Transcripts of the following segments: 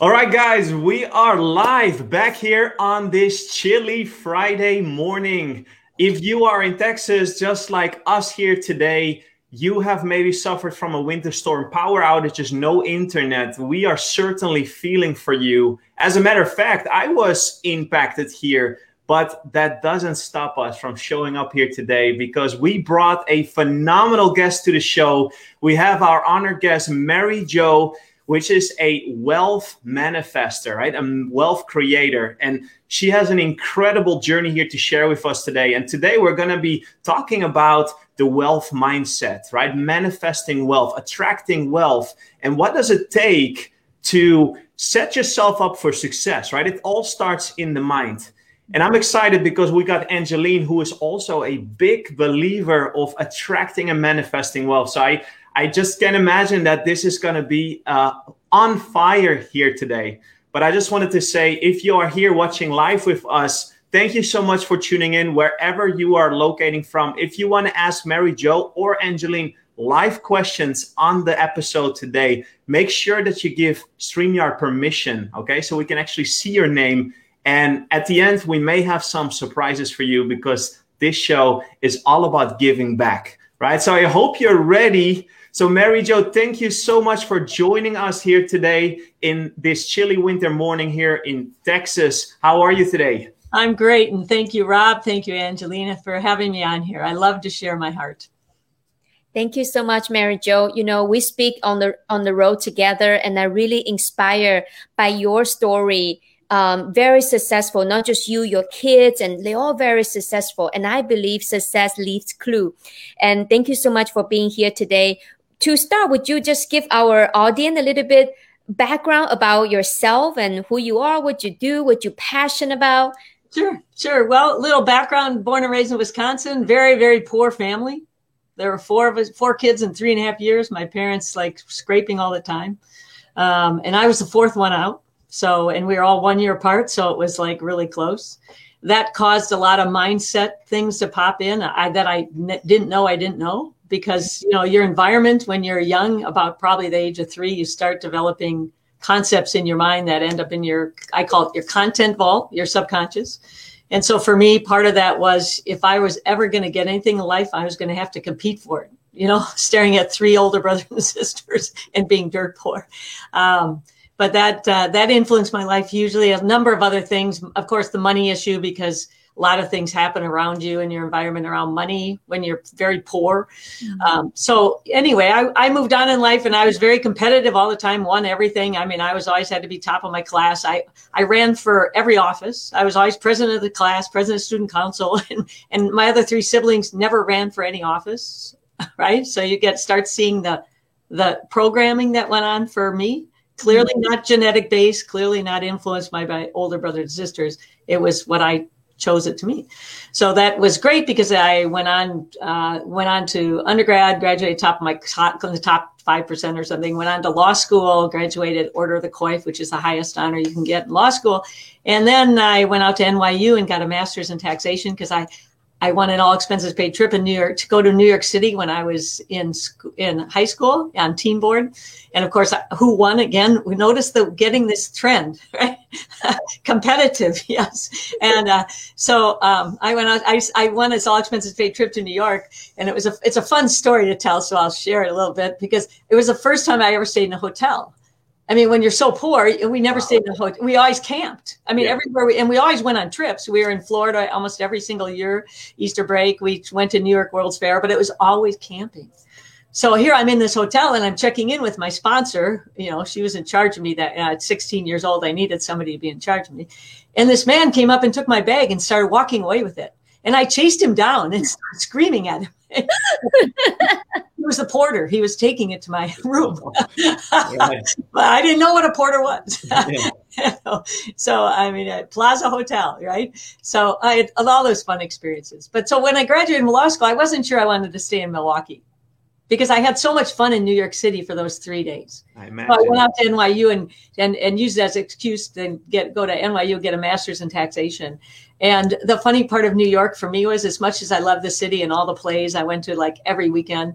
All right, guys, we are live back here on this chilly Friday morning. If you are in Texas, just like us here today, you have maybe suffered from a winter storm, power outages, no internet. We are certainly feeling for you. As a matter of fact, I was impacted here, but that doesn't stop us from showing up here today because we brought a phenomenal guest to the show. We have our honored guest, Mary Jo which is a wealth manifester, right? A wealth creator. And she has an incredible journey here to share with us today. And today we're going to be talking about the wealth mindset, right? Manifesting wealth, attracting wealth. And what does it take to set yourself up for success, right? It all starts in the mind. And I'm excited because we got Angeline, who is also a big believer of attracting and manifesting wealth. So I, I just can't imagine that this is going to be uh, on fire here today. But I just wanted to say if you are here watching live with us, thank you so much for tuning in wherever you are locating from. If you want to ask Mary Jo or Angeline live questions on the episode today, make sure that you give StreamYard permission, okay? So we can actually see your name. And at the end, we may have some surprises for you because this show is all about giving back, right? So I hope you're ready so, Mary Jo, thank you so much for joining us here today in this chilly winter morning here in Texas. How are you today? I'm great. And thank you, Rob. Thank you, Angelina, for having me on here. I love to share my heart. Thank you so much, Mary Jo. You know, we speak on the on the road together, and I really inspired by your story. Um, very successful, not just you, your kids, and they're all very successful. And I believe success leaves clue. And thank you so much for being here today to start, would you just give our audience a little bit background about yourself and who you are, what you do, what you're passionate about? Sure, sure. Well, little background: born and raised in Wisconsin, very, very poor family. There were four of us, four kids in three and a half years. My parents like scraping all the time, um, and I was the fourth one out. So, and we were all one year apart, so it was like really close. That caused a lot of mindset things to pop in I, that I n- didn't know I didn't know because you know your environment when you're young about probably the age of three you start developing concepts in your mind that end up in your i call it your content vault your subconscious. And so for me part of that was if i was ever going to get anything in life i was going to have to compete for it you know staring at three older brothers and sisters and being dirt poor. Um, but that uh, that influenced my life hugely. A number of other things. Of course the money issue because a lot of things happen around you and your environment around money when you're very poor. Mm-hmm. Um, so anyway, I, I, moved on in life and I was very competitive all the time, won everything. I mean, I was always had to be top of my class. I, I ran for every office. I was always president of the class, president of student council, and, and my other three siblings never ran for any office. Right. So you get, start seeing the, the programming that went on for me clearly mm-hmm. not genetic based, clearly not influenced by my older brothers and sisters. It was what I chose it to me. So that was great because I went on uh, went on to undergrad, graduated top of my top, the top five percent or something. Went on to law school, graduated Order of the Coif, which is the highest honor you can get in law school. And then I went out to NYU and got a master's in taxation because I I won an all expenses paid trip in New York to go to New York City when I was in in high school on team board, and of course, who won again? We noticed the getting this trend, right? Competitive, yes. And uh, so um, I went out. I, I won this all expenses paid trip to New York, and it was a it's a fun story to tell. So I'll share it a little bit because it was the first time I ever stayed in a hotel. I mean, when you're so poor, we never stayed in a hotel. We always camped. I mean, yeah. everywhere we, and we always went on trips. We were in Florida almost every single year, Easter break. We went to New York World's Fair, but it was always camping. So here I'm in this hotel and I'm checking in with my sponsor. You know, she was in charge of me that uh, at 16 years old, I needed somebody to be in charge of me. And this man came up and took my bag and started walking away with it. And I chased him down and started screaming at him. was the porter. He was taking it to my room. Oh, but I didn't know what a porter was. so, I mean, at Plaza Hotel, right? So I had all those fun experiences. But so when I graduated from law school, I wasn't sure I wanted to stay in Milwaukee because I had so much fun in New York City for those three days. I, so I went out to NYU and, and, and used as an excuse to get, go to NYU, get a master's in taxation. And the funny part of New York for me was as much as I love the city and all the plays I went to like every weekend,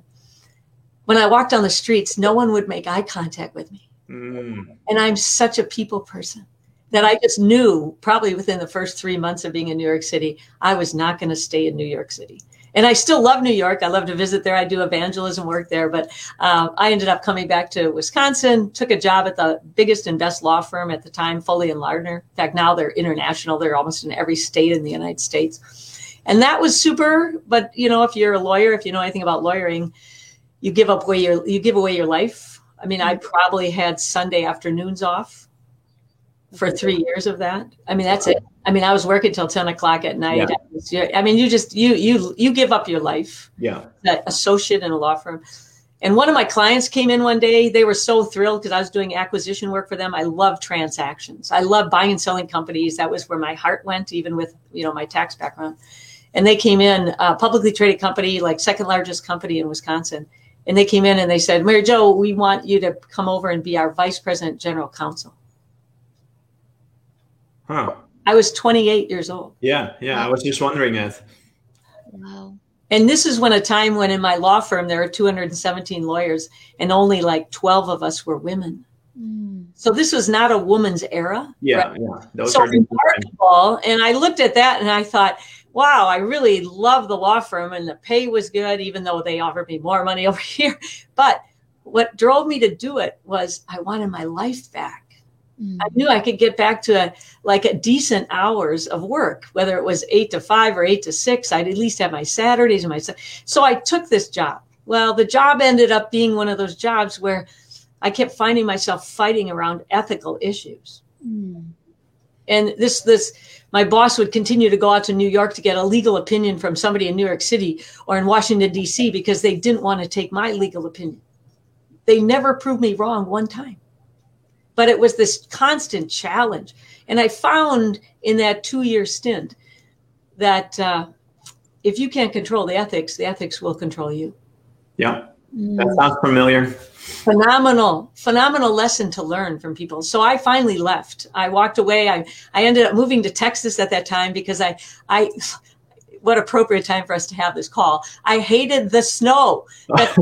when I walked on the streets, no one would make eye contact with me. Mm. And I'm such a people person that I just knew probably within the first three months of being in New York City, I was not going to stay in New York City. And I still love New York. I love to visit there. I do evangelism work there. But uh, I ended up coming back to Wisconsin, took a job at the biggest and best law firm at the time, Foley and Lardner. In fact, now they're international. They're almost in every state in the United States. And that was super. But, you know, if you're a lawyer, if you know anything about lawyering, you give up away your, you give away your life. I mean, I mm-hmm. probably had Sunday afternoons off for three years of that. I mean, that's it. I mean, I was working till 10 o'clock at night. Yeah. I mean, you just, you, you, you give up your life. Yeah. That associate in a law firm. And one of my clients came in one day. They were so thrilled because I was doing acquisition work for them. I love transactions. I love buying and selling companies. That was where my heart went, even with, you know, my tax background. And they came in, a publicly traded company, like second largest company in Wisconsin. And they came in and they said, Mary Jo, we want you to come over and be our vice president general counsel. Huh. I was 28 years old. Yeah, yeah. I was just wondering that. Wow. And this is when a time when in my law firm there are 217 lawyers and only like 12 of us were women. Mm. So this was not a woman's era. Yeah, right? yeah. Those so are remarkable. And I looked at that and I thought, wow, I really love the law firm and the pay was good, even though they offered me more money over here. But what drove me to do it was I wanted my life back. Mm. I knew I could get back to a, like a decent hours of work, whether it was eight to five or eight to six. I'd at least have my Saturdays and my. So I took this job. Well, the job ended up being one of those jobs where I kept finding myself fighting around ethical issues. Mm. And this, this, my boss would continue to go out to New York to get a legal opinion from somebody in New York City or in Washington, D.C., because they didn't want to take my legal opinion. They never proved me wrong one time but it was this constant challenge. And I found in that two year stint that uh, if you can't control the ethics, the ethics will control you. Yeah, that mm. sounds familiar. Phenomenal, phenomenal lesson to learn from people. So I finally left. I walked away. I, I ended up moving to Texas at that time because I, I, what appropriate time for us to have this call. I hated the snow. That's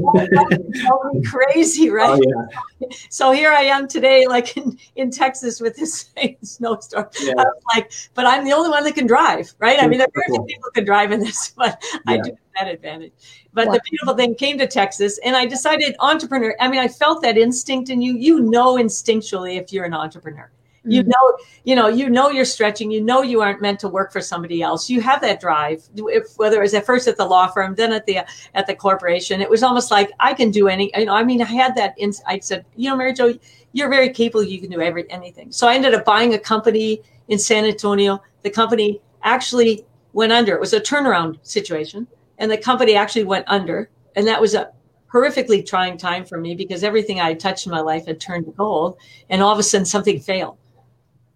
crazy, oh, right? Oh, yeah. So here I am today, like in, in Texas with this snowstorm. Yeah. I was like, but I'm the only one that can drive, right? I mean, there are few people can drive in this, but yeah. I do that advantage. But wow. the beautiful thing came to Texas, and I decided entrepreneur. I mean, I felt that instinct in you. You know instinctually if you're an entrepreneur you mm. know you know you know you're stretching you know you aren't meant to work for somebody else you have that drive if, whether it was at first at the law firm then at the at the corporation it was almost like i can do any you know i mean i had that in, i said you know mary jo you're very capable you can do every anything so i ended up buying a company in san antonio the company actually went under it was a turnaround situation and the company actually went under and that was a horrifically trying time for me because everything I touched in my life had turned to gold, and all of a sudden something failed.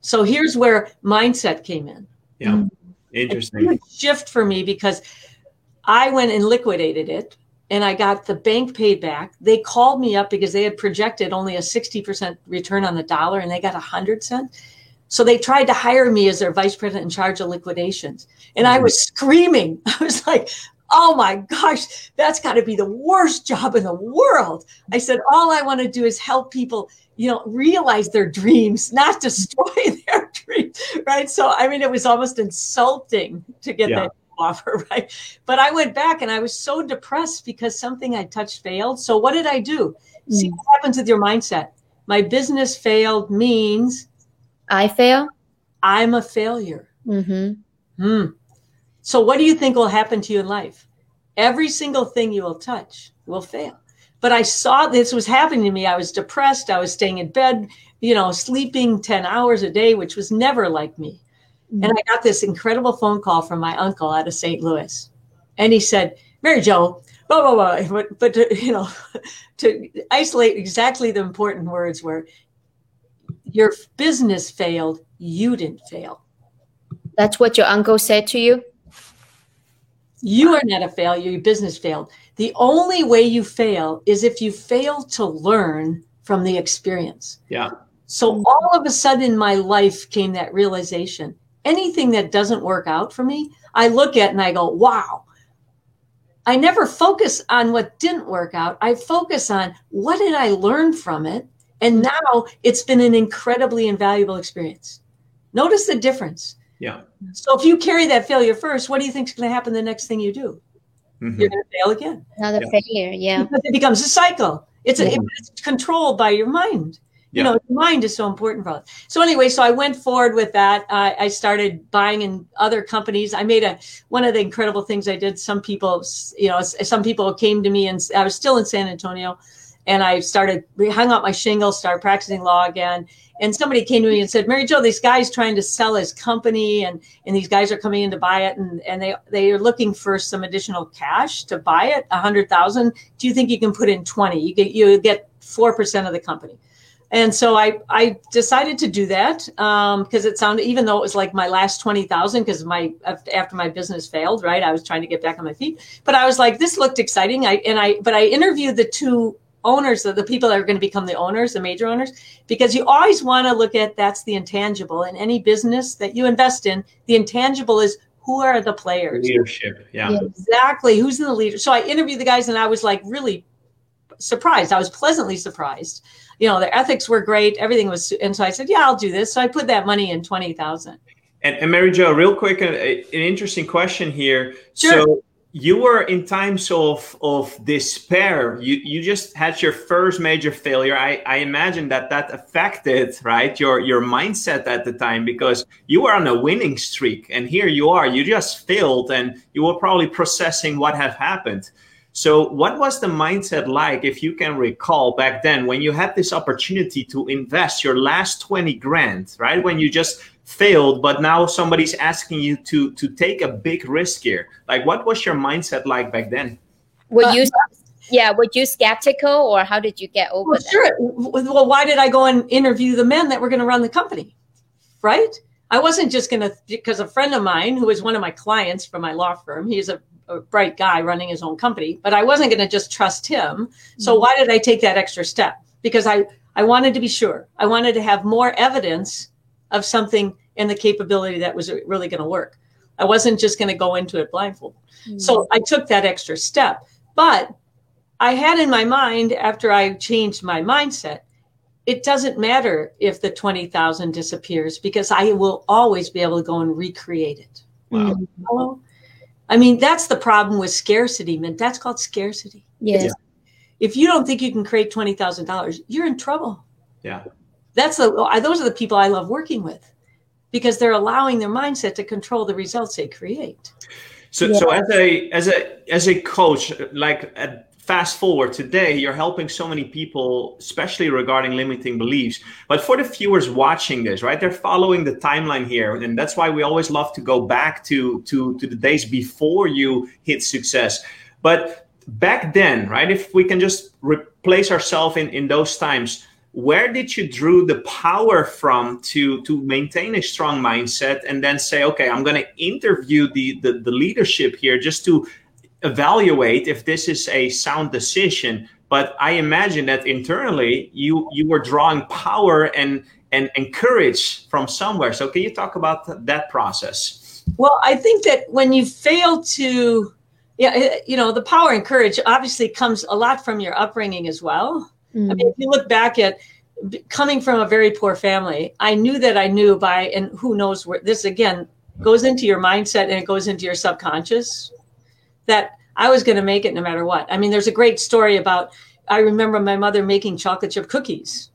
So here's where mindset came in. Yeah. Mm. Interesting. shift for me because I went and liquidated it and I got the bank paid back. They called me up because they had projected only a 60% return on the dollar and they got a hundred cent. So they tried to hire me as their vice president in charge of liquidations. And I mm-hmm. was screaming. I was like, oh my gosh, that's got to be the worst job in the world. I said, all I want to do is help people you know realize their dreams not destroy their dreams right so i mean it was almost insulting to get yeah. that offer right but i went back and i was so depressed because something i touched failed so what did i do mm. see what happens with your mindset my business failed means i fail i'm a failure mm-hmm. hmm. So what do you think will happen to you in life every single thing you will touch will fail but I saw this was happening to me. I was depressed. I was staying in bed, you know, sleeping 10 hours a day, which was never like me. Mm-hmm. And I got this incredible phone call from my uncle out of St. Louis. And he said, Mary Jo, blah, blah, blah. But, but to, you know, to isolate exactly the important words were your business failed, you didn't fail. That's what your uncle said to you? You are not a failure, your business failed. The only way you fail is if you fail to learn from the experience. Yeah. So all of a sudden in my life came that realization. Anything that doesn't work out for me, I look at and I go, wow. I never focus on what didn't work out. I focus on what did I learn from it And now it's been an incredibly invaluable experience. Notice the difference. Yeah. So if you carry that failure first, what do you think is going to happen the next thing you do? Mm-hmm. You're going to fail again. Another yeah. failure, yeah. Because it becomes a cycle. It's, a, it's controlled by your mind. Yeah. You know, your mind is so important for us. So anyway, so I went forward with that. Uh, I started buying in other companies. I made a one of the incredible things I did. Some people, you know, some people came to me and I was still in San Antonio, and I started hung up my shingle, started practicing law again. And somebody came to me and said, "Mary Jo, this guy's trying to sell his company, and and these guys are coming in to buy it, and and they they are looking for some additional cash to buy it, a hundred thousand. Do you think you can put in twenty? You get you get four percent of the company." And so I, I decided to do that because um, it sounded, even though it was like my last 20,000, because my, after my business failed, right. I was trying to get back on my feet, but I was like, this looked exciting. I, and I, but I interviewed the two owners, the people that are going to become the owners, the major owners, because you always want to look at that's the intangible in any business that you invest in. The intangible is who are the players? Leadership. Yeah. yeah. Exactly. Who's in the leader? So I interviewed the guys and I was like really surprised. I was pleasantly surprised. You know, their ethics were great. Everything was, and so I said, yeah, I'll do this. So I put that money in 20,000. And, and Mary Jo, real quick, an, an interesting question here. Sure. So you were in times of of despair. You you just had your first major failure. I i imagine that that affected right your your mindset at the time because you were on a winning streak and here you are. You just failed and you were probably processing what had happened so what was the mindset like if you can recall back then when you had this opportunity to invest your last 20 grand right? When you just failed but now somebody's asking you to to take a big risk here. Like what was your mindset like back then? Were you uh, yeah were you skeptical or how did you get over well, that? sure. Well why did i go and interview the men that were going to run the company? Right? I wasn't just going to because a friend of mine who was one of my clients from my law firm he's a, a bright guy running his own company but i wasn't going to just trust him so mm-hmm. why did i take that extra step because i i wanted to be sure i wanted to have more evidence of something and the capability that was really going to work. I wasn't just going to go into it blindfold. Mm-hmm. So I took that extra step. But I had in my mind after I changed my mindset, it doesn't matter if the 20,000 disappears because I will always be able to go and recreate it. Wow. Mm-hmm. I mean, that's the problem with scarcity, man. That's called scarcity. Yes. Yeah. If you don't think you can create $20,000, you're in trouble. Yeah that's the those are the people I love working with because they're allowing their mindset to control the results they create. So, yeah. so as a as a as a coach, like at fast forward today, you're helping so many people, especially regarding limiting beliefs. But for the viewers watching this, right, they're following the timeline here, and that's why we always love to go back to to to the days before you hit success. But back then, right, if we can just replace ourselves in in those times where did you drew the power from to to maintain a strong mindset and then say okay i'm going to interview the, the, the leadership here just to evaluate if this is a sound decision but i imagine that internally you you were drawing power and and, and courage from somewhere. So can you talk about that process? Well i think that when you fail to yeah you know the power and courage obviously comes a lot from your upbringing as well. Mm. I mean, if you look back at coming from a very poor family, I knew that I knew by, and who knows where this again goes into your mindset and it goes into your subconscious that I was going to make it no matter what. I mean, there's a great story about, I remember my mother making chocolate chip cookies.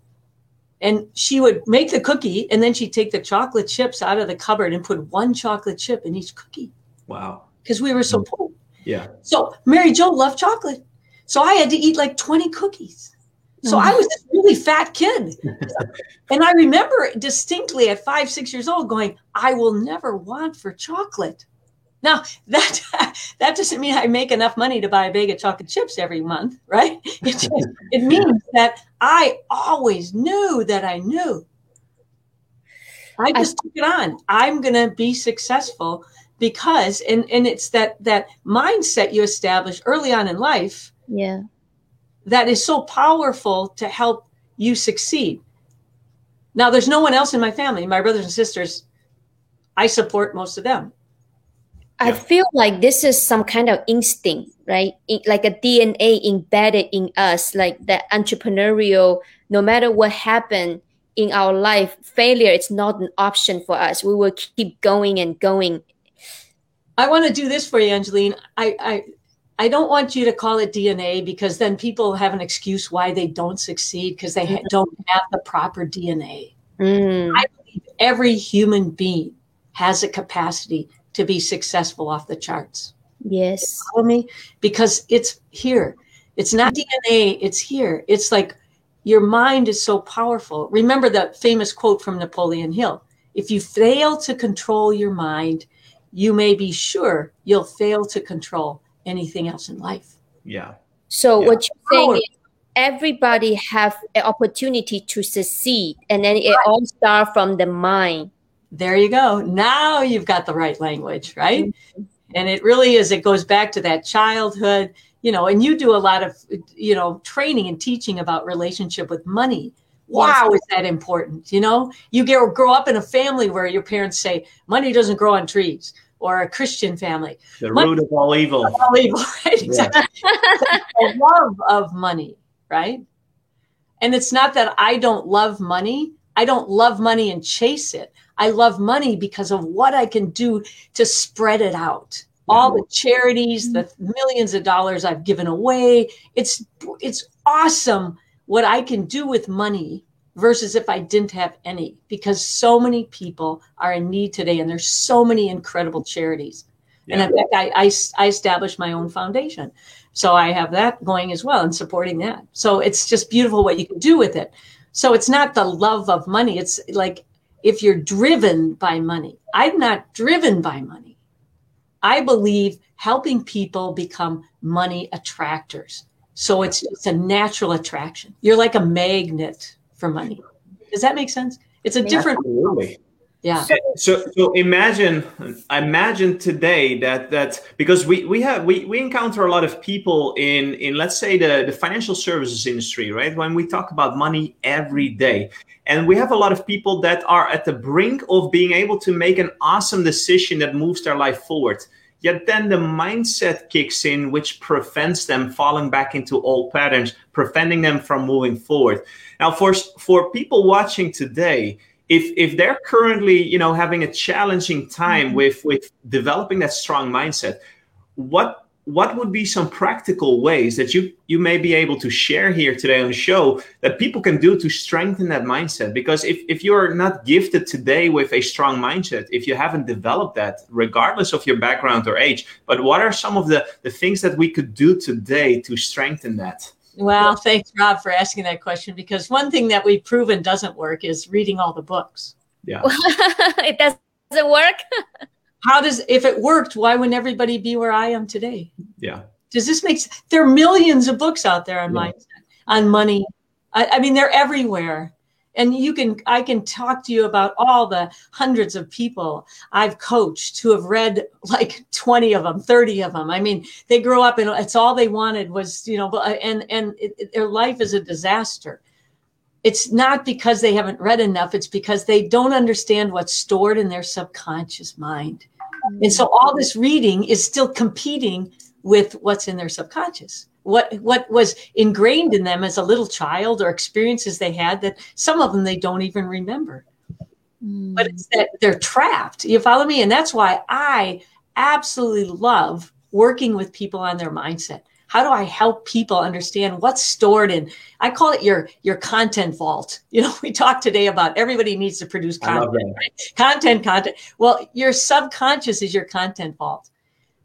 And she would make the cookie and then she'd take the chocolate chips out of the cupboard and put one chocolate chip in each cookie. Wow. Because we were so hmm. poor. Yeah. So Mary Jo loved chocolate. So I had to eat like 20 cookies. So I was this really fat kid. and I remember distinctly at five, six years old going, I will never want for chocolate. Now that that doesn't mean I make enough money to buy a bag of chocolate chips every month, right? It, just, it means that I always knew that I knew. I just I, took it on. I'm gonna be successful because and and it's that that mindset you establish early on in life. Yeah that is so powerful to help you succeed. Now, there's no one else in my family. My brothers and sisters, I support most of them. I feel like this is some kind of instinct, right? like a DNA embedded in us, like the entrepreneurial, no matter what happened in our life, failure is not an option for us. We will keep going and going. I want to do this for you, Angeline. I, I I don't want you to call it DNA because then people have an excuse why they don't succeed because they ha- don't have the proper DNA. Mm. I believe every human being has a capacity to be successful off the charts. Yes. Follow me? Because it's here. It's not DNA, it's here. It's like your mind is so powerful. Remember that famous quote from Napoleon Hill if you fail to control your mind, you may be sure you'll fail to control anything else in life. Yeah. So yeah. what you're saying is everybody have an opportunity to succeed and then it right. all starts from the mind there you go. Now you've got the right language, right? Mm-hmm. And it really is, it goes back to that childhood, you know, and you do a lot of, you know, training and teaching about relationship with money. Wow, yes. is that important? You know, you get, grow up in a family where your parents say money doesn't grow on trees or a Christian family. The money, root of all evil. Of all evil, right? Exactly. the love of money, right? And it's not that I don't love money. I don't love money and chase it. I love money because of what I can do to spread it out. All the charities, the mm-hmm. millions of dollars I've given away. It's it's awesome what I can do with money versus if I didn't have any because so many people are in need today and there's so many incredible charities. Yeah. And in fact, I, I, I established my own foundation. So I have that going as well and supporting that. So it's just beautiful what you can do with it. So it's not the love of money. It's like if you're driven by money. I'm not driven by money. I believe helping people become money attractors. So it's it's a natural attraction. You're like a magnet for money. Does that make sense? It's a different Absolutely. Yeah. So so imagine imagine today that that because we we have we, we encounter a lot of people in in let's say the the financial services industry, right? When we talk about money every day. And we have a lot of people that are at the brink of being able to make an awesome decision that moves their life forward. Yet then the mindset kicks in, which prevents them falling back into old patterns, preventing them from moving forward. Now, for, for people watching today, if if they're currently you know having a challenging time mm-hmm. with with developing that strong mindset what what would be some practical ways that you you may be able to share here today on the show that people can do to strengthen that mindset because if, if you're not gifted today with a strong mindset if you haven't developed that regardless of your background or age but what are some of the the things that we could do today to strengthen that well, thanks, Rob, for asking that question because one thing that we've proven doesn't work is reading all the books. Yeah. it doesn't work. How does, if it worked, why wouldn't everybody be where I am today? Yeah. Does this make sense? There are millions of books out there on yeah. mindset, on money. I, I mean, they're everywhere and you can i can talk to you about all the hundreds of people i've coached who have read like 20 of them 30 of them i mean they grow up and it's all they wanted was you know and and it, their life is a disaster. It's not because they haven't read enough it's because they don't understand what's stored in their subconscious mind. And so all this reading is still competing with what's in their subconscious what what was ingrained in them as a little child or experiences they had that some of them they don't even remember. Mm. but it's that they're trapped. You follow me? And that's why i absolutely love working with people on their mindset. How do i help people understand what's stored in? I call it your your content vault. You know we talked today about everybody needs to produce content right? content content. Well your subconscious is your content vault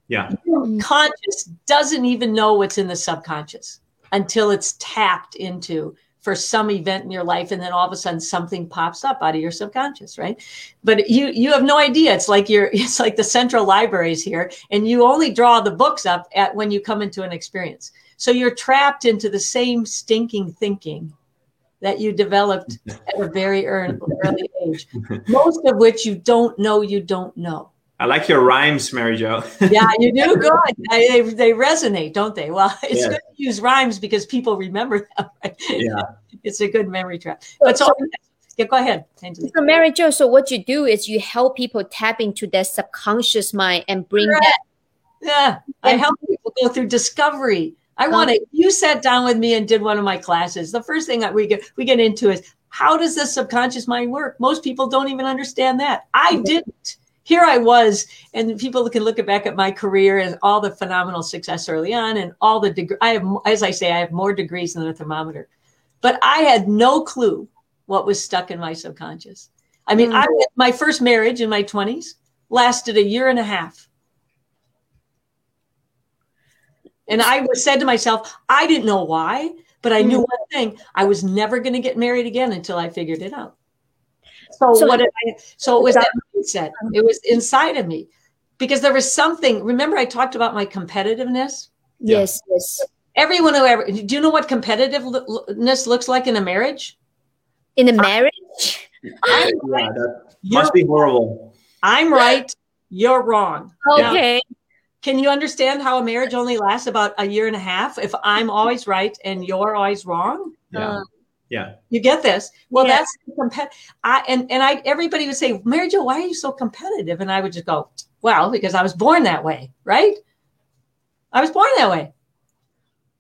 yeah. Mm. Conscious doesn't even know what's in the subconscious until it's tapped into for some event in your life and then all of a sudden something pops up out of your subconscious right? But you you have no idea. It's like you're it's like the central libraries here and you only draw the books up at when you come into an experience. So you're trapped into the same stinking thinking that you developed at a very early, early age most of which you don't know you don't know I like your rhymes, Mary Jo. yeah, you do good. They, they resonate, don't they? Well, it's yeah. good to use rhymes because people remember them. Right? Yeah, it's a good memory trap. But so, Yeah, go ahead. So Mary Jo, so what you do is you help people tap into their subconscious mind and bring Correct. that. Yeah, I help people go through discovery. I want to. You sat down with me and did one of my classes. The first thing that we get we get into is how does the subconscious mind work? Most people don't even understand that. I didn't. Here I was, and people can look back at my career and all the phenomenal success early on, and all the degree. I have, as I say, I have more degrees than a thermometer, but I had no clue what was stuck in my subconscious. I mean, mm. I my first marriage in my twenties lasted a year and a half. And I was said to myself, I didn't know why, but I knew mm. one thing: I was never going to get married again until I figured it out. So, So- what did I? So it was that mindset. It was inside of me, because there was something. Remember, I talked about my competitiveness. Yeah. Yes, yes. Everyone who ever do you know what competitiveness looks like in a marriage? In a marriage. I'm Yeah, right. that You're, must be horrible. I'm right. You're wrong. Now, Okay. Can you understand how a marriage only lasts about a year and a half if I'm always right and you're always wrong? Yeah. Uh, Yeah. You get this? Well, Yeah. that's compet. I and and I everybody would say, Mary Jo, why are you so competitive? And I would just go, well, because I was born that way, right? I was born that way.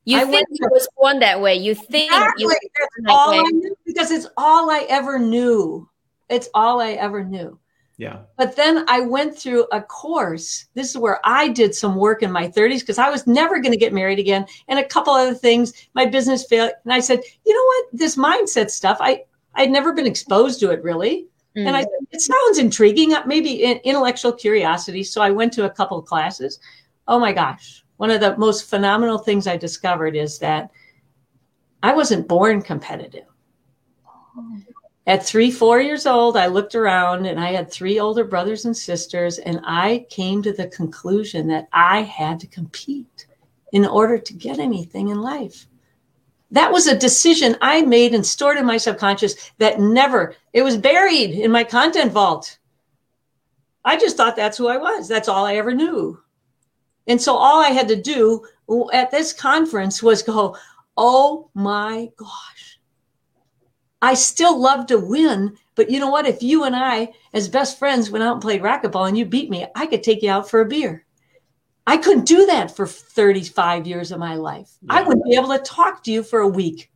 You I think went you was born that way. You think Exactly. you That's that all way. I knew because it's all I ever knew. It's all I ever knew. Yeah. But then I went through a course. This is where I did some work in my 30s because I was never going to get married again. And a couple other things. My business failed. And I said, you know what? This mindset stuff, I, I'd never been exposed to it really. Mm. And I said, it sounds intriguing, uh, maybe in intellectual curiosity. So I went to a couple of classes. Oh my gosh. One of the most phenomenal things I discovered is that I wasn't born competitive. At three, four years old, I looked around and I had three older brothers and sisters, and I came to the conclusion that I had to compete in order to get anything in life. That was a decision I made and stored in my subconscious that never, it was buried in my content vault. I just thought that's who I was. That's all I ever knew. And so all I had to do at this conference was go, oh my gosh. I still love to win, but you know what? If you and I, as best friends, went out and played racquetball and you beat me, I could take you out for a beer. I couldn't do that for 35 years of my life. I wouldn't be able to talk to you for a week.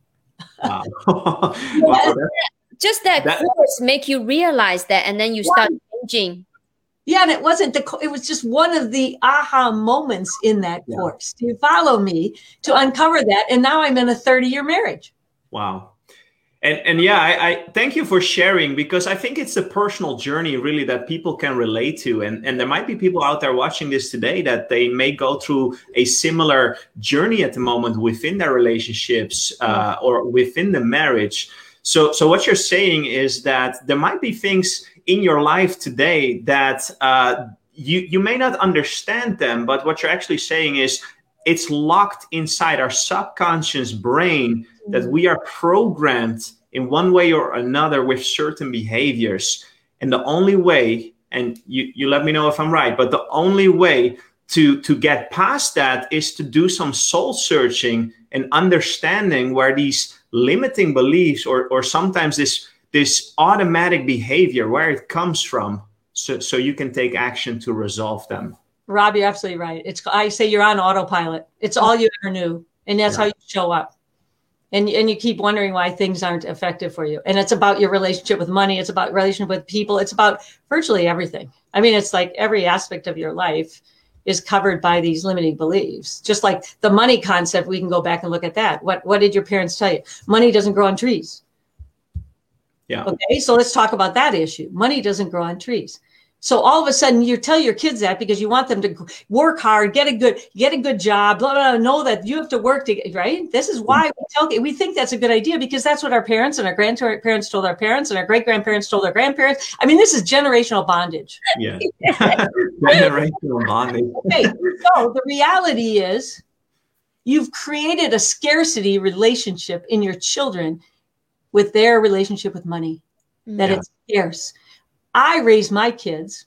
Wow. wow, that- just that, That- course make you realize that, and then you start changing. Yeah, and it wasn't the. co- It was just one of the aha moments in that Yeah. course. Do you follow me to uncover that? And now I'm in a 30 year marriage. Wow. And and yeah, I, I thank you for sharing because I think it's a personal journey really that people can relate to. And and there might be people out there watching this today that they may go through a similar journey at the moment within their relationships uh, or within the marriage. So so what you're saying is that there might be things in your life today that uh, you you may not understand them, but what you're actually saying is it's locked inside our subconscious brain that we are programmed in one way or another with certain behaviors. And the only way and you, you let me know if i'm right but the only way to to get past that is to do some soul searching and understanding where these limiting beliefs or or sometimes this this automatic behavior where it comes from so so you can take action to resolve them Rob, you're absolutely right. It's I say you're on autopilot. It's all you ever knew, and that's how you show up. And and you keep wondering why things aren't effective for you. And it's about your relationship with money. It's about relationship with people. It's about virtually everything. I mean, it's like every aspect of your life is covered by these limiting beliefs. Just like the money concept, we can go back and look at that. What what did your parents tell you? Money doesn't grow on trees. yeah Okay, so let's talk about that issue. Money doesn't grow on trees. So all of a sudden, you tell your kids that because you want them to work hard, get a good get a good job, blah blah. blah know that you have to work to get right. This is why we tell we think that's a good idea because that's what our parents and our grandparents told our parents and our great grandparents told their grandparents. I mean, this is generational bondage. yeah generational bonding Okay, so the reality is, you've created a scarcity relationship in your children with their relationship with money. that Yeah. it's scarce. I raised my kids,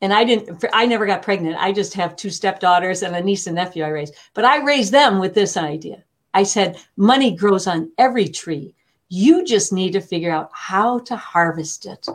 and I didn't. I never got pregnant. I just have two stepdaughters and a niece and nephew I raised. But I raised them with this idea. I said, money grows on every tree. You just need to figure out how to harvest it.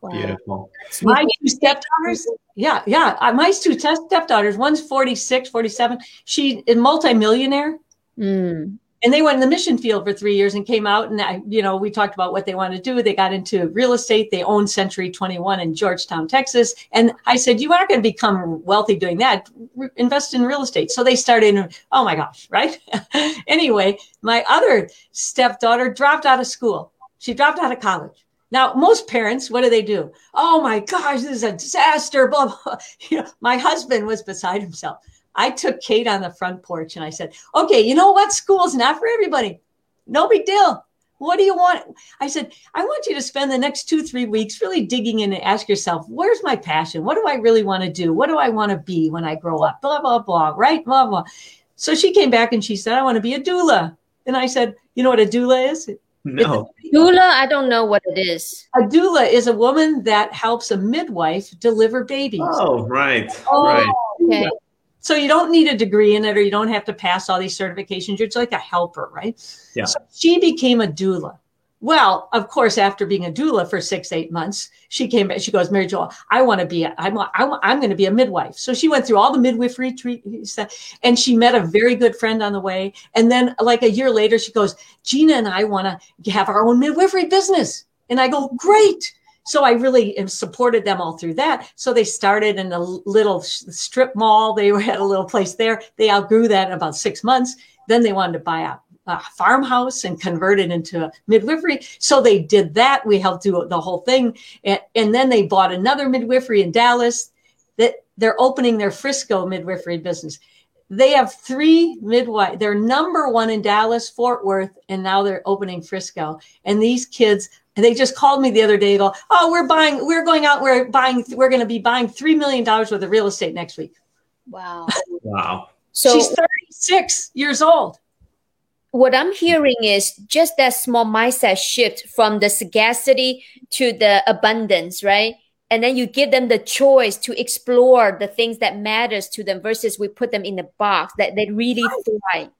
Wow. Beautiful. My two stepdaughters, yeah, yeah. Uh, my two stepdaughters, one's 46, 47. She is multimillionaire. Mm and they went in the mission field for three years and came out and I, you know we talked about what they want to do they got into real estate they own century 21 in georgetown texas and i said you aren't going to become wealthy doing that invest in real estate so they started oh my gosh right anyway my other stepdaughter dropped out of school she dropped out of college now, most parents, what do they do? Oh my gosh, this is a disaster. Blah, blah. You know, my husband was beside himself. I took Kate on the front porch and I said, okay, you know what? School's not for everybody. No big deal. What do you want? I said, I want you to spend the next two, three weeks really digging in and ask yourself, where's my passion? What do I really want to do? What do I want to be when I grow up? Blah, blah, blah, right? Blah, blah. So she came back and she said, I want to be a doula. And I said, you know what a doula is? No. Doula, I don't know what it is. A doula is a woman that helps a midwife deliver babies. Oh, right. Oh, right. Okay. So you don't need a degree in it or you don't have to pass all these certifications. You're just like a helper, right? Yeah. So she became a doula. Well, of course, after being a doula for six, eight months, she came back. She goes, Mary Jo, I want to be, a, I'm, I'm, I'm going to be a midwife. So she went through all the midwifery treatments and she met a very good friend on the way. And then like a year later, she goes, Gina and I want to have our own midwifery business. And I go, great. So I really supported them all through that. So they started in a little strip mall. They had a little place there. They outgrew that in about six months. Then they wanted to buy a, a farmhouse and convert it into a midwifery. So they did that. We helped do the whole thing. And, and then they bought another midwifery in Dallas that they're opening their Frisco midwifery business they have three midwife. They're number one in Dallas, Fort Worth, and now they're opening Frisco. And these kids and they just called me the other day. Go, oh, we're buying, we're going out, we're buying, we're going to be buying three million dollars worth of real estate next week. Wow! wow! So she's thirty six years old. What I'm hearing is just that small mindset shift from the scarcity to the abundance, right? And then you give them the choice to explore the things that matters to them versus we put them in the box that they really thrive.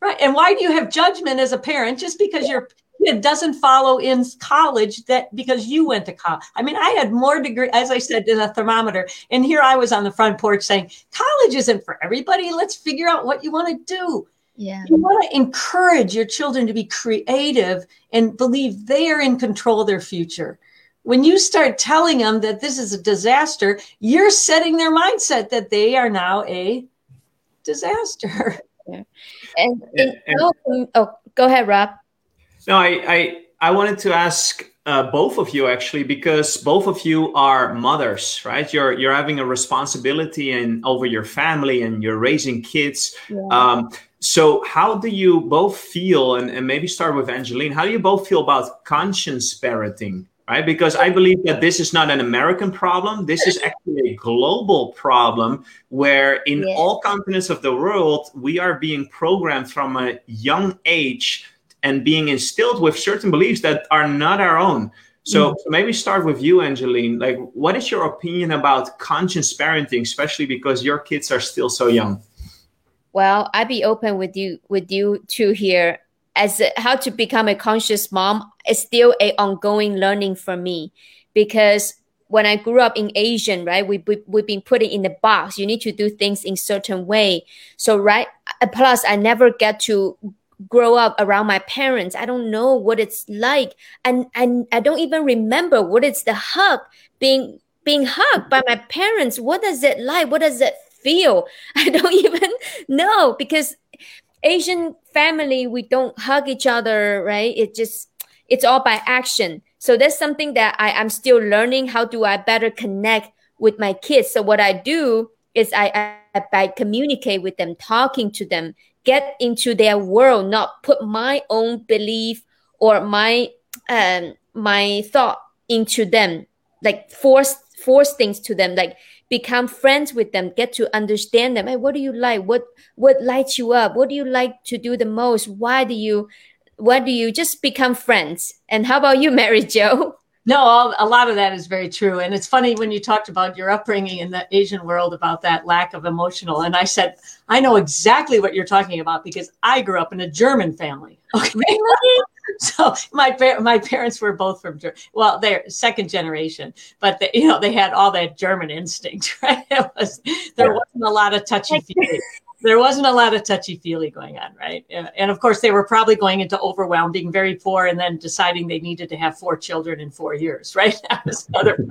Right. And why do you have judgment as a parent just because you're it doesn't follow in college that because you went to college. I mean, I had more degree, as I said, in a thermometer. And here I was on the front porch saying, college isn't for everybody. Let's figure out what you want to do. Yeah. You want to encourage your children to be creative and believe they are in control of their future. When you start telling them that this is a disaster, you're setting their mindset that they are now a disaster. Yeah. And, and, and oh, oh, go ahead, Rob. No, I, I, I wanted to ask uh, both of you actually because both of you are mothers, right? You're you're having a responsibility and over your family and you're raising kids. Yeah. Um, so how do you both feel? And, and maybe start with Angeline. How do you both feel about conscious parenting? Right, because I believe that this is not an American problem. This is actually a global problem where, in yeah. all continents of the world, we are being programmed from a young age and being instilled with certain beliefs that are not our own. So, mm. so maybe start with you, Angeline. Like, what is your opinion about conscious parenting, especially because your kids are still so young? Well, I'd be open with you with you too here. As how to become a conscious mom is still a ongoing learning for me because when I grew up in Asian, right, we, we we've been put in the box. You need to do things in certain way. So right, uh, plus I never get to grow up around my parents. I don't know what it's like. And, and I don't even remember what it's the hug being being hugged by my parents. What does it like? What does it feel? I don't even know because Asian family, we don't hug each other, right? It just it's all by action. So that's something that I, I'm still learning. How do I better connect with my kids? So what I do is I, I, I communicate with them, talking to them, get into their world, not put my own belief or my um my thought into them, like force force things to them, like become friends with them, get to understand them. Hey, what do you like? What what lights you up? What do you like to do the most? Why do you why do you just become friends? And how about you, Mary Jo? No, a lot of that is very true. And it's funny when you talked about your upbringing in the Asian world about that lack of emotional. And I said, I know exactly what you're talking about because I grew up in a German family. Okay. so my my parents were both from well, they're second generation, but they, you know they had all that German instinct, right? It was there wasn't a lot of touchy feely. there wasn't a lot of touchy feely going on, right? And of course, they were probably going into overwhelm, being very poor, and then deciding they needed to have four children in four years, right? That was another.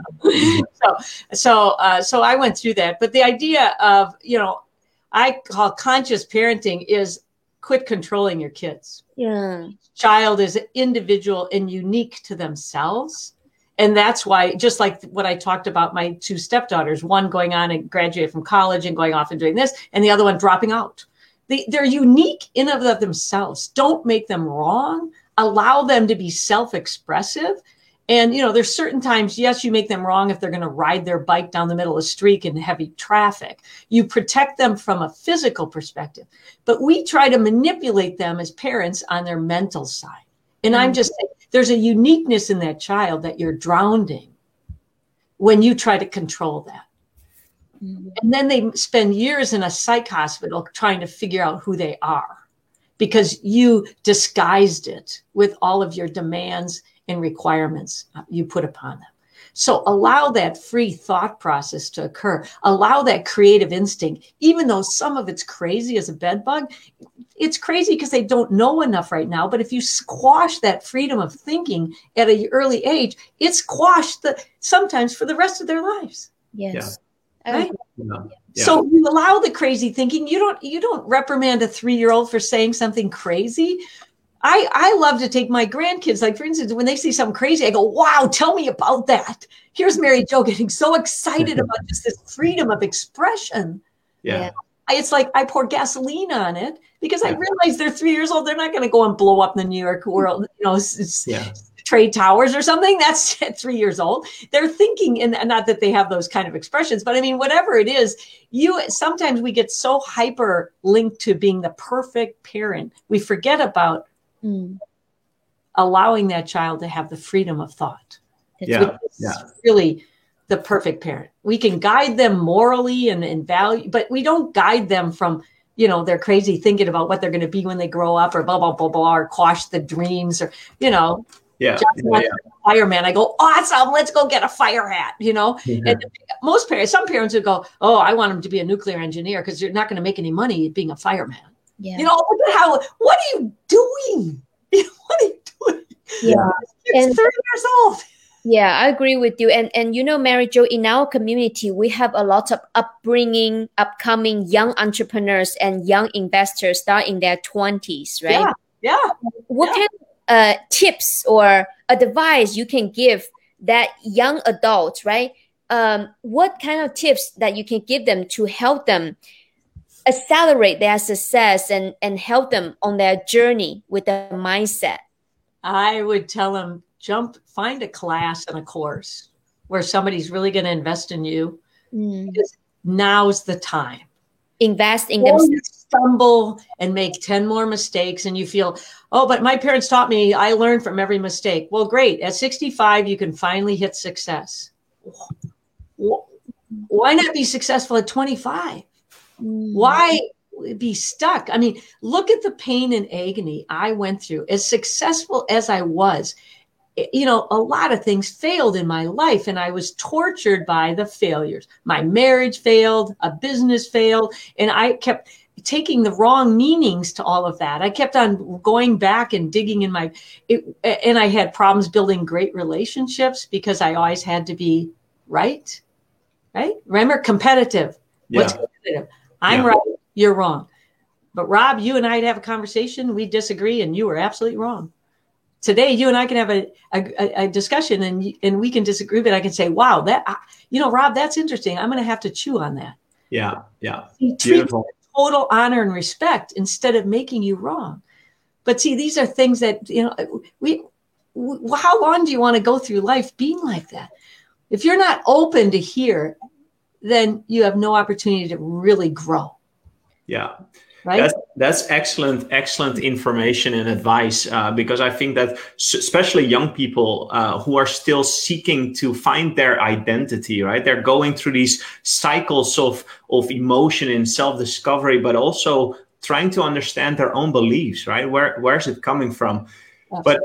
so, so, uh, so I went through that. But the idea of you know, I call conscious parenting is quit controlling your kids. Yeah. Child is individual and unique to themselves. And that's why, just like what I talked about, my two stepdaughters, one going on and graduate from college and going off and doing this, and the other one dropping out. They, they're unique in of themselves. Don't make them wrong. Allow them to be self expressive and you know, there's certain times, yes, you make them wrong if they're going to ride their bike down the middle of the street in heavy traffic. You protect them from a physical perspective, but we try to manipulate them as parents on their mental side. And I'm mm-hmm. just saying, there's a uniqueness in that child that you're drowning when you try to control that. Mm-hmm. And then they spend years in a psych hospital trying to figure out who they are because you disguised it with all of your demands and requirements uh, you put upon them. So allow that free thought process to occur. Allow that creative instinct, even though some of it's crazy as a bed bug. It's crazy because they don't know enough right now. But if you squash that freedom of thinking at an early age, it's squashed the, sometimes for the rest of their lives. Yes. Yeah. Right? Yeah. Yeah. So you allow the crazy thinking. You don't you don't reprimand a three year old for saying something crazy. I, I love to take my grandkids, like for instance, when they see something crazy, I go, wow, tell me about that. Here's Mary Jo getting so excited about just this freedom of expression. Yeah. It's like I pour gasoline on it because yeah. I realize they're three years old. They're not going to go and blow up the New York world, you know, yeah. trade towers or something. That's at three years old. They're thinking, and not that they have those kind of expressions, but I mean, whatever it is, you sometimes we get so hyper linked to being the perfect parent, we forget about mm. allowing that child to have the freedom of thought. Yeah, yeah. really the perfect parent. We can guide them morally and in value, but we don't guide them from you know they're crazy thinking about what they're going to be when they grow up or blah blah blah blah or quash the dreams or you know yeah, yeah, yeah. fireman i go awesome let's go get a fire hat you know mm-hmm. and most parents some parents would go oh i want him to be a nuclear engineer because you're not going to make any money being a fireman yeah. You know, look at how, what are you doing? what are you doing? Yeah. It's and, 30 years old. Yeah, I agree with you. And and you know, Mary Jo, in our community, we have a lot of upbringing, upcoming young entrepreneurs and young investors start in their twenties, right? Yeah. yeah. What yeah. kind of uh, tips or advice you can give that young adults, right? Um, what kind of tips that you can give them to help them accelerate their success and, and help them on their journey with the mindset? I would tell them jump, find a class and a course where somebody's really going to invest in you. Mm. Now's the time. Invest in them. Stumble and make 10 more mistakes, and you feel, oh, but my parents taught me I learned from every mistake. Well, great. At 65, you can finally hit success. Why not be successful at 25? Mm. Why be stuck? I mean, look at the pain and agony I went through. As successful as I was, you know, a lot of things failed in my life, and I was tortured by the failures. My marriage failed, a business failed, and I kept taking the wrong meanings to all of that. I kept on going back and digging in my, it, and I had problems building great relationships because I always had to be right. Right? Remember, competitive. Yeah. What's competitive? I'm yeah. right, you're wrong. But Rob, you and I'd have a conversation, we disagree, and you were absolutely wrong. Today, you and I can have a, a, a discussion and, and we can disagree, but I can say, wow, that, you know, Rob, that's interesting. I'm going to have to chew on that. Yeah, yeah. Beautiful. Total honor and respect instead of making you wrong. But see, these are things that, you know, we, we how long do you want to go through life being like that? If you're not open to hear then you have no opportunity to really grow. Yeah. Right? That's, that's excellent, excellent information and advice uh, because I think that especially young people uh, who are still seeking to find their identity, right? They're going through these cycles of of emotion and self discovery, but also trying to understand their own beliefs, right? Where where is it coming from? But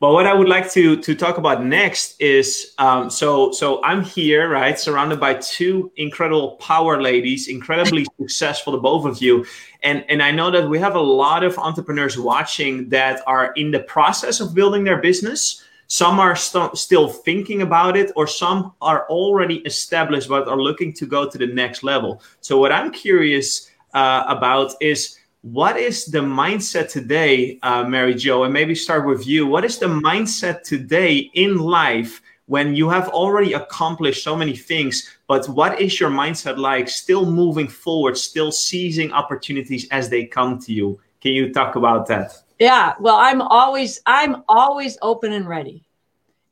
but what I would like to to talk about next is um, so so I'm here right surrounded by two incredible power ladies, incredibly successful, the both of you, and and I know that we have a lot of entrepreneurs watching that are in the process of building their business. Some are st- still thinking about it, or some are already established but are looking to go to the next level. So what I'm curious uh, about is what is the mindset today, uh, Mary Jo? And maybe start with you. What is the mindset today in life when you have already accomplished so many things? But what is your mindset like still moving forward, still seizing opportunities as they come to you? Can you talk about that? Yeah, well, I'm always I'm always open and ready.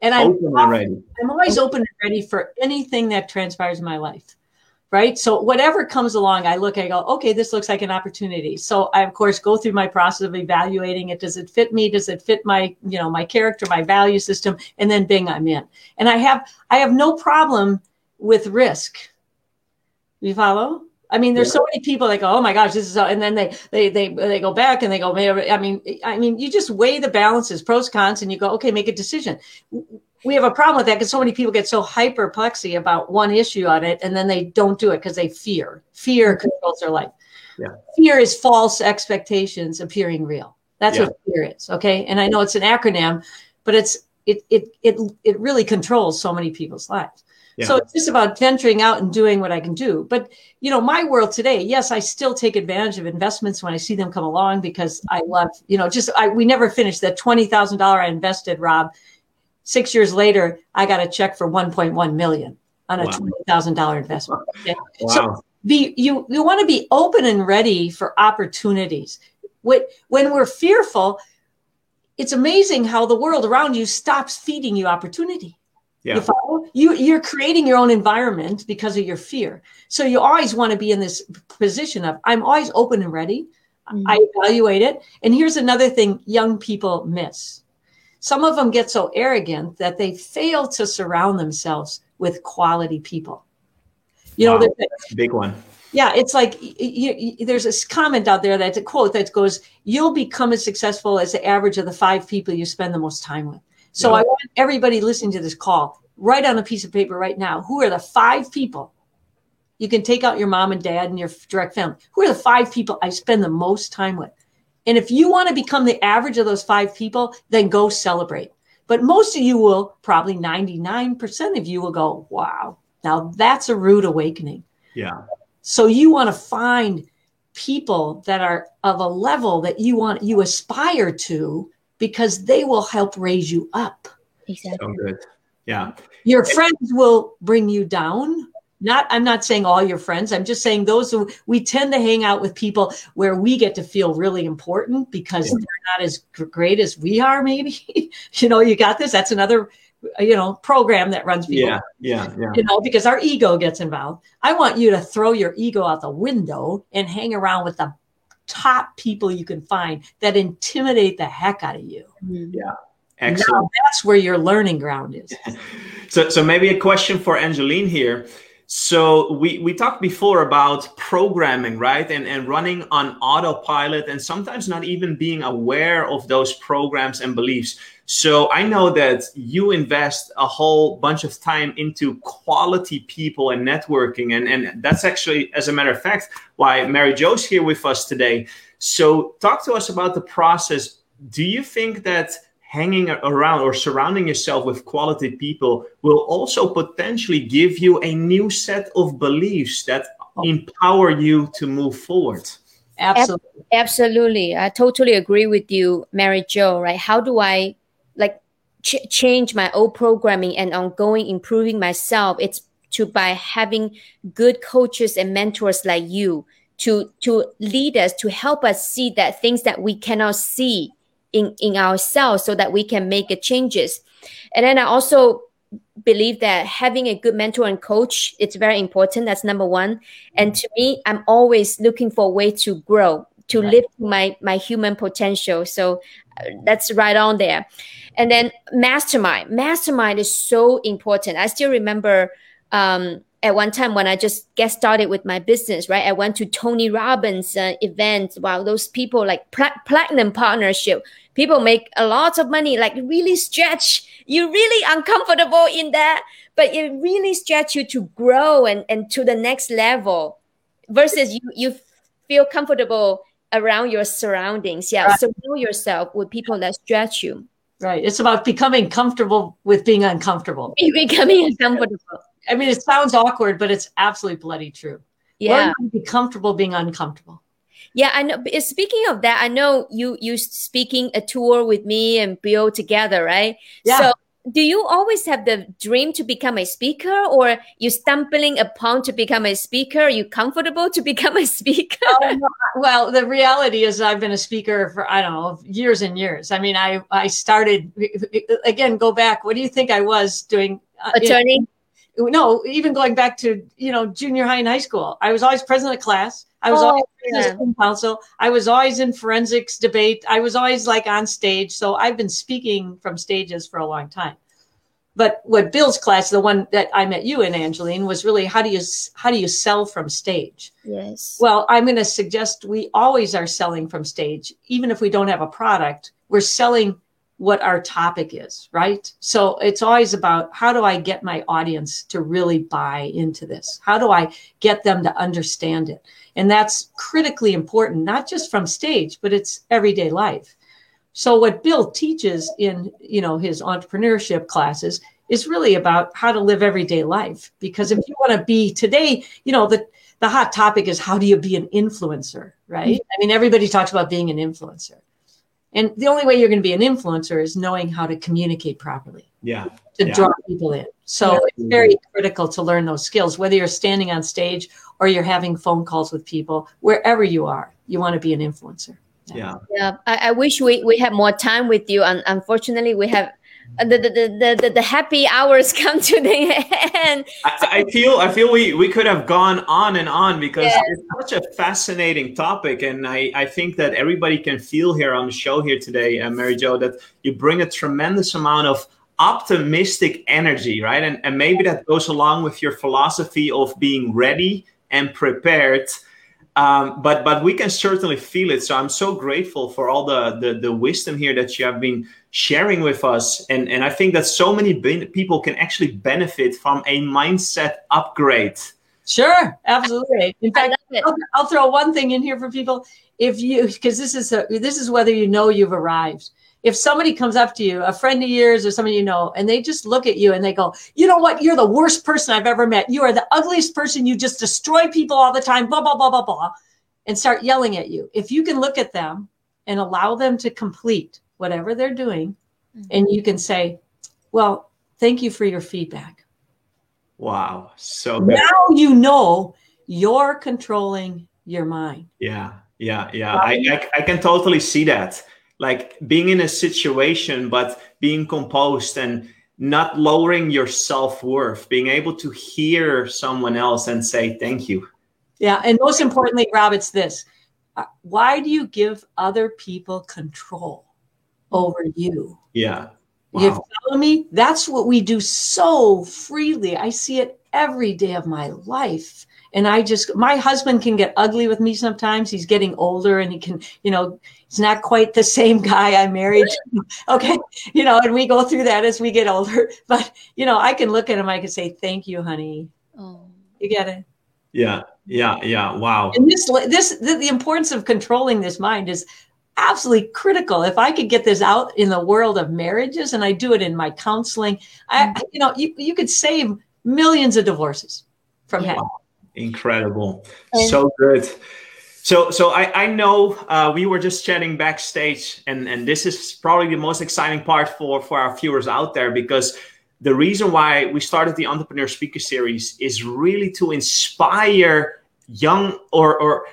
And I'm open and ready. I'm always open and ready for anything that transpires in my life right? So whatever comes along, I look, I go, okay, this looks like an opportunity. So I of course go through my process of evaluating it. Does it fit me? Does it fit my, you know, my character, my value system? And then bing, I'm in. And I have I have no problem with risk. You follow? I mean, there's so many people that go, "Oh my gosh, this is," so, and then they they they they go back and they go, "I mean, I mean, you just weigh the balances, pros cons, and you go, okay, make a decision." We have a problem with that because so many people get so hyperplexy about one issue on it and then they don't do it because they fear. Fear mm-hmm. controls their life. Yeah. Fear is false expectations appearing real. That's yeah. what fear is. Okay. And I know it's an acronym, but it's it it it it really controls so many people's lives. Yeah. So it's just about venturing out and doing what I can do. But you know, my world today, yes, I still take advantage of investments when I see them come along because I love, you know, just I we never finished that twenty thousand dollar I invested, Rob, Six years later, I got a check for 1.1 million on a wow. $20,000 investment. Okay? Wow. So be you you want to be open and ready for opportunities. When we're fearful, it's amazing how the world around you stops feeding you opportunity. Yeah. You follow? You you're creating your own environment because of your fear. So you always want to be in this position of I'm always open and ready. Mm-hmm. I evaluate it. And here's another thing young people miss. Some of them get so arrogant that they fail to surround themselves with quality people. You wow. know, that's a big one. Yeah, it's like you, you, there's this comment out there that's a quote that goes, "You'll become as successful as the average of the five people you spend the most time with." So yeah. I want everybody listening to this call write on a piece of paper right now who are the five people you can take out your mom and dad and your direct family. Who are the five people I spend the most time with? And if you want to become the average of those five people, then go celebrate. But most of you will, probably 99% of you will go, wow, now that's a rude awakening. Yeah. So you want to find people that are of a level that you want, you aspire to, because they will help raise you up. Exactly. So good. Yeah. Your friends will bring you down not i'm not saying all your friends i'm just saying those who we tend to hang out with people where we get to feel really important because yeah. they're not as great as we are maybe you know you got this that's another you know program that runs people yeah yeah yeah you know because our ego gets involved i want you to throw your ego out the window and hang around with the top people you can find that intimidate the heck out of you mm-hmm. yeah Excellent. Now that's where your learning ground is. so, so maybe a question for Angeline here. So we, we talked before about programming, right? And, and running on autopilot and sometimes not even being aware of those programs and beliefs. So I know that you invest a whole bunch of time into quality people and networking. And, and that's actually, as a matter of fact, why Mary Jo's here with us today. So talk to us about the process. Do you think that hanging around or surrounding yourself with quality people will also potentially give you a new set of beliefs that empower you to move forward. Absolutely. Absolutely. I totally agree with you, Mary Jo, right? How do I like ch- change my old programming and ongoing improving myself? It's to by having good coaches and mentors like you to to lead us to help us see that things that we cannot see in in ourselves so that we can make changes. And then i also believe that having a good mentor and coach it's very important. That's number one. And to me i'm always looking for a way to grow to right. live my my human potential. So uh, that's right on there. And then mastermind. Mastermind is so important. I still remember um, at one time when I just get started with my business, right? I went to Tony Robbins uh, event. Wow, those people like pl- platinum partnership. People make a lot of money, like really stretch. You're really uncomfortable in that, but it really stretch you to grow and, and to the next level versus you, you feel comfortable around your surroundings. Yeah. Right. Surround yourself with people that stretch you. Right. It's about becoming comfortable with being uncomfortable. Becoming uncomfortable. I mean, it sounds awkward, but it's absolutely bloody true. Yeah. Be comfortable being uncomfortable. Yeah, I know. Speaking of that, I know you you speaking a tour with me and Bill together, right? Yeah. So do you always have the dream to become a speaker or you stumbling upon to become a speaker are you comfortable to become a speaker um, well the reality is i've been a speaker for i don't know years and years i mean i i started again go back what do you think i was doing uh, attorney no even going back to you know junior high and high school i was always president of class I was oh, always yeah. in council. I was always in forensics debate. I was always like on stage. So I've been speaking from stages for a long time. But what Bill's class, the one that I met you in, Angeline, was really how do you how do you sell from stage? Yes. Well, I'm going to suggest we always are selling from stage, even if we don't have a product. We're selling what our topic is, right? So it's always about how do I get my audience to really buy into this? How do I get them to understand it? And that's critically important, not just from stage, but it's everyday life. So what Bill teaches in, you know, his entrepreneurship classes is really about how to live everyday life. Because if you want to be today, you know, the the hot topic is how do you be an influencer, right? Mm-hmm. I mean, everybody talks about being an influencer. And the only way you're going to be an influencer is knowing how to communicate properly. Yeah. To yeah. draw people in. So yeah. it's very critical to learn those skills, whether you're standing on stage or you're having phone calls with people, wherever you are, you want to be an influencer. Yeah. Yeah. I, I wish we, we had more time with you. And unfortunately, we have the, the, the, the, the happy hours come to the end. I, I, feel I feel we, we could have gone on and on because yes. it's such a fascinating topic. And I, I think that everybody can feel here on the show here today, uh, Mary Jo, that you bring a tremendous amount of optimistic energy, right? And, and maybe that goes along with your philosophy of being ready and prepared. Um, but but we can certainly feel it. So I'm so grateful for all the, the, the wisdom here that you have been sharing with us, and and I think that so many people can actually benefit from a mindset upgrade. Sure, absolutely. In fact, I'll, I'll throw one thing in here for people. If you because this is a, this is whether you know you've arrived if somebody comes up to you, a friend of yours or somebody you know, and they just look at you and they go, you know what? You're the worst person I've ever met. You are the ugliest person. You just destroy people all the time, blah, blah, blah, blah, blah, and start yelling at you. If you can look at them and allow them to complete whatever they're doing, mm-hmm. and you can say, well, thank you for your feedback. Wow. So good. now you know you're controlling your mind. Yeah. Yeah. Yeah. I, I, I can totally see that like being in a situation but being composed and not lowering your self-worth being able to hear someone else and say thank you. Yeah and most importantly rob it's this. Uh, why do you give other people control over you? Yeah wow. you follow me? That's what we do so freely. I see it every day of my life and I just, my husband can get ugly with me sometimes. He's getting older and he can, you know, he's not quite the same guy I married. okay. You know, and we go through that as we get older. But, you know, I can look at him, I can say, thank you, honey. Oh. You get it? Yeah. Yeah. Yeah. Wow. And this, this, the, the importance of controlling this mind is absolutely critical. If I could get this out in the world of marriages and I do it in my counseling, I, mm-hmm. you know, you, you could save millions of divorces from yeah. happening. Incredible. And so good. So, so I, I know uh, we were just chatting backstage, and, and this is probably the most exciting part for, for our viewers out there because the reason why we started the Entrepreneur Speaker Series is really to inspire young or, or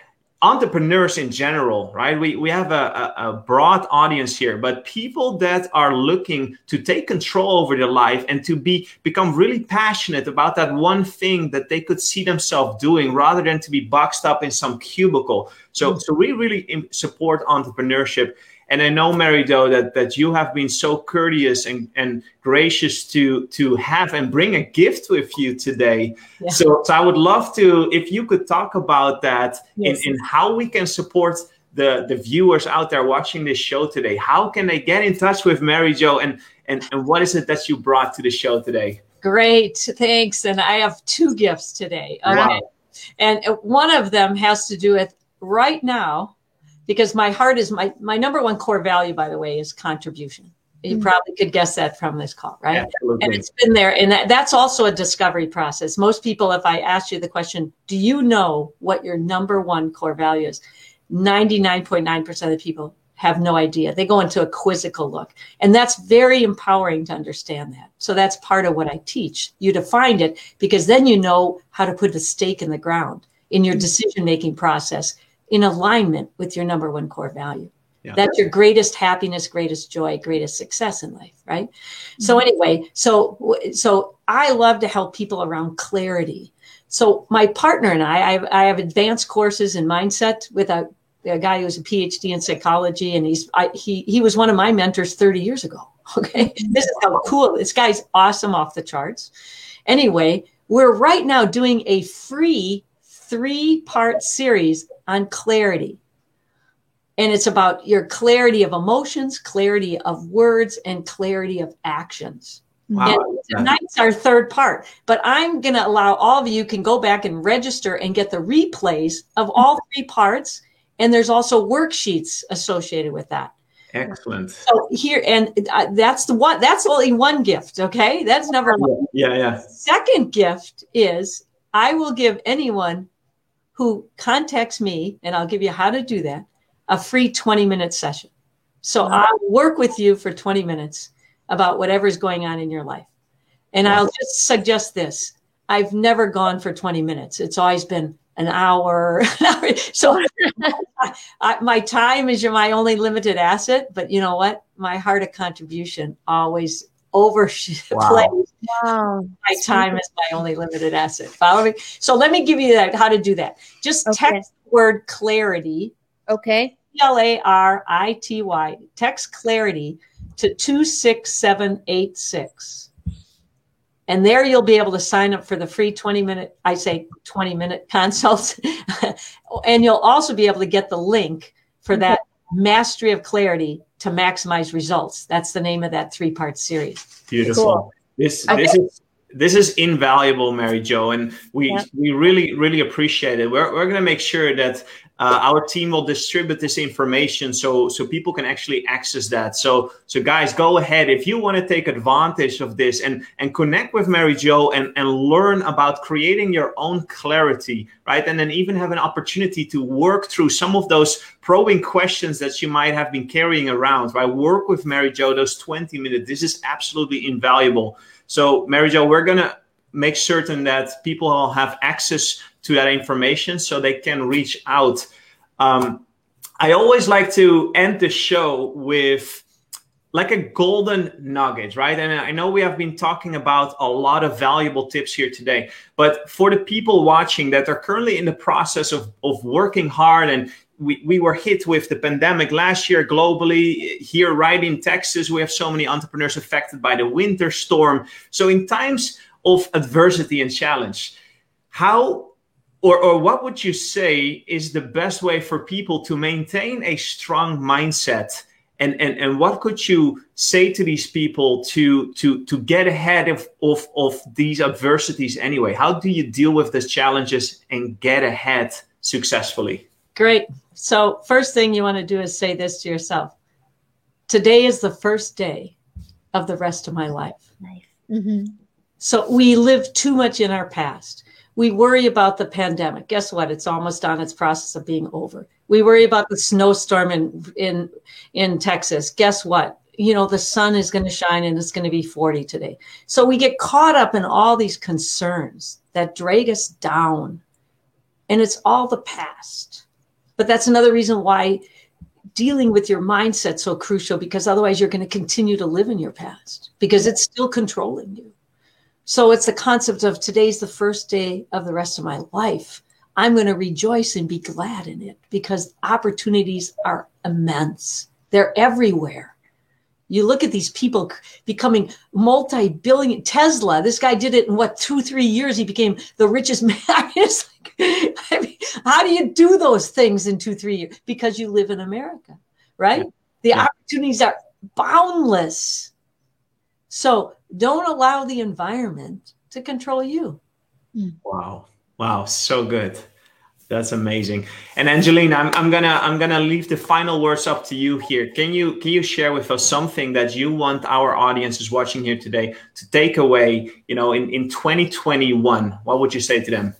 entrepreneurs in general, right? We, we have a, a, broad audience here, but people that are looking to take control over their life and to be become really passionate about that one thing that they could see themselves doing rather than to be boxed up in some cubicle. So, mm-hmm. so we really support entrepreneurship. And I know, Mary Jo, that, that you have been so courteous and, and gracious to to have and bring a gift with you today. Yeah. So, so I would love to, if you could talk about that yes. in, in how we can support the, the viewers out there watching this show today. How can they get in touch with Mary Jo and, and, and what is it that you brought to the show today? Great, thanks. And I have two gifts today. Okay. Wow. And one of them has to do with right now because my heart is my my number one core value by the way is contribution you mm-hmm. probably could guess that from this call right Absolutely. and it's been there and that, that's also a discovery process most people if i ask you the question do you know what your number one core value is 99.9% of the people have no idea they go into a quizzical look and that's very empowering to understand that so that's part of what i teach you to find it because then you know how to put a stake in the ground in your mm-hmm. decision making process in alignment with your number one core value. Yeah. That's your greatest happiness, greatest joy, greatest success in life, right? Mm-hmm. So anyway, so so I love to help people around clarity. So my partner and I, I have, I have advanced courses in mindset with a, a guy who's a PhD in psychology, and he's I, he he was one of my mentors 30 years ago. Okay, this is how cool this guy's awesome off the charts. Anyway, we're right now doing a free three part series on clarity. And it's about your clarity of emotions, clarity of words, and clarity of actions. Wow. And tonight's our third part, but I'm going to allow all of you can go back and register and get the replays of all three parts. And there's also worksheets associated with that. Excellent. So here, and uh, that's the one, that's only one gift. Okay. That's number one. Yeah. Yeah. Second gift is I will give anyone who contacts me, and I'll give you how to do that, a free 20 minute session. So mm-hmm. I'll work with you for 20 minutes about whatever's going on in your life. And I'll just suggest this I've never gone for 20 minutes, it's always been an hour. so I, my time is my only limited asset. But you know what? My heart of contribution always overplays wow. wow. my time is my only limited asset. Follow me? So let me give you that how to do that. Just okay. text the word clarity. Okay. L A R I T Y. Text clarity to 26786. And there you'll be able to sign up for the free 20 minute, I say 20 minute consults. and you'll also be able to get the link for that mastery of clarity to maximize results. That's the name of that three part series. Beautiful. Cool. This okay. this is this is invaluable, Mary Jo, and we yeah. we really really appreciate it. We're we're going to make sure that uh, our team will distribute this information so so people can actually access that. So so guys go ahead. If you want to take advantage of this and and connect with mary jo and and learn about creating your own clarity right? And then even have an opportunity to work through some of those probing questions that you might have been carrying around right? Work with mary jo those 20 minutes. This is absolutely invaluable. So mary jo we're gonna make certain that people have access to that information so they can reach out. Um, I always like to end the show with like a golden nugget, right? And I know we have been talking about a lot of valuable tips here today, but for the people watching that are currently in the process of, of working hard and we, we were hit with the pandemic last year globally. Here, right in Texas, we have so many entrepreneurs affected by the winter storm. So, in times of adversity and challenge, how or, or what would you say is the best way for people to maintain a strong mindset? And, and, and what could you say to these people to to to get ahead of, of of these adversities anyway? How do you deal with these challenges and get ahead successfully? Great. So first thing you want to do is say this to yourself. Today is the first day of the rest of my life. Life mm-hmm. So we live too much in our past we worry about the pandemic. Guess what? It's almost on its process of being over. We worry about the snowstorm in in in Texas. Guess what? You know, the sun is going to shine and it's going to be 40 today. So we get caught up in all these concerns that drag us down. And it's all the past. But that's another reason why dealing with your mindset so crucial because otherwise you're going to continue to live in your past because it's still controlling you. So it's the concept of today's the first day of the rest of my life. I'm going to rejoice and be glad in it because opportunities are immense They're everywhere. You look at these people becoming multi-billion. Tesla, this guy did it in what two, three years. He became the richest man. it's like, I mean, how do you do those things in two, three years? Because you live in America, right? Yeah. The yeah. opportunities are boundless. So don't allow the environment to control you. Hmm. Wow. Wow. So good. That's amazing. And Angelina, I'm, I'm gonna I'm gonna leave the final words up to you here. Can you can you share with us something that you want our audiences watching here today to take away, you know, in, in 2021? What would you say to them?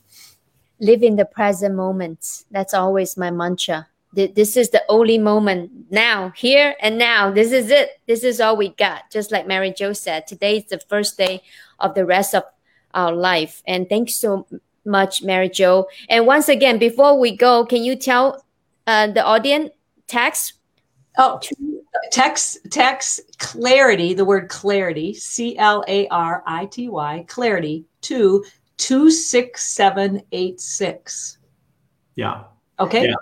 Live in the present moment. That's always my mantra. This is the only moment now, here and now. This is it. This is all we got. Just like Mary Jo said, today is the first day of the rest of our life. And thanks so much, Mary Jo. And once again, before we go, can you tell uh, the audience text? Oh, text text clarity. The word clarity, C L A R I T Y, clarity to two six seven eight six. Yeah. Okay. Yeah.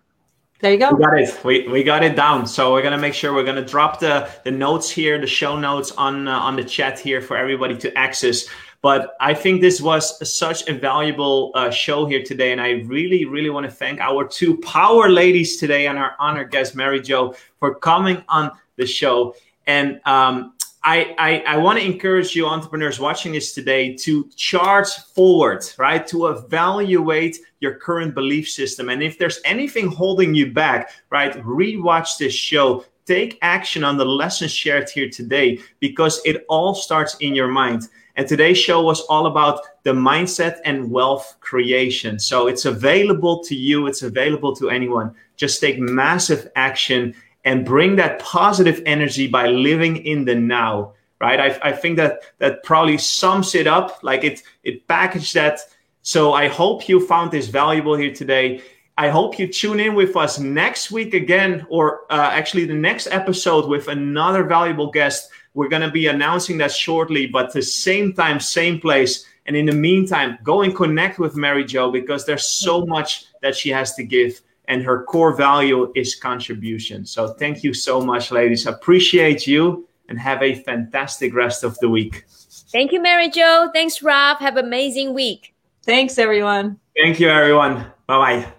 There you go. We got it. We, we got it down. So we're gonna make sure we're gonna drop the the notes here, the show notes on uh, on the chat here for everybody to access. But I think this was such a valuable uh, show here today. And I really, really want to thank our two power ladies today and our honored guest, Mary Jo, for coming on the show. And um, I, I, I want to encourage you, entrepreneurs watching this today, to charge forward, right? To evaluate your current belief system. And if there's anything holding you back, right, rewatch this show. Take action on the lessons shared here today because it all starts in your mind. And today's show was all about the mindset and wealth creation. So it's available to you, it's available to anyone. Just take massive action and bring that positive energy by living in the now. Right. I, I think that that probably sums it up. Like it it packaged that. So I hope you found this valuable here today. I hope you tune in with us next week again, or uh, actually the next episode with another valuable guest. We're going to be announcing that shortly, but the same time, same place. And in the meantime, go and connect with Mary Jo because there's so much that she has to give. And her core value is contribution. So thank you so much, ladies. Appreciate you and have a fantastic rest of the week. Thank you, Mary Jo. Thanks, Rob. Have an amazing week. Thanks, everyone. Thank you, everyone. Bye bye.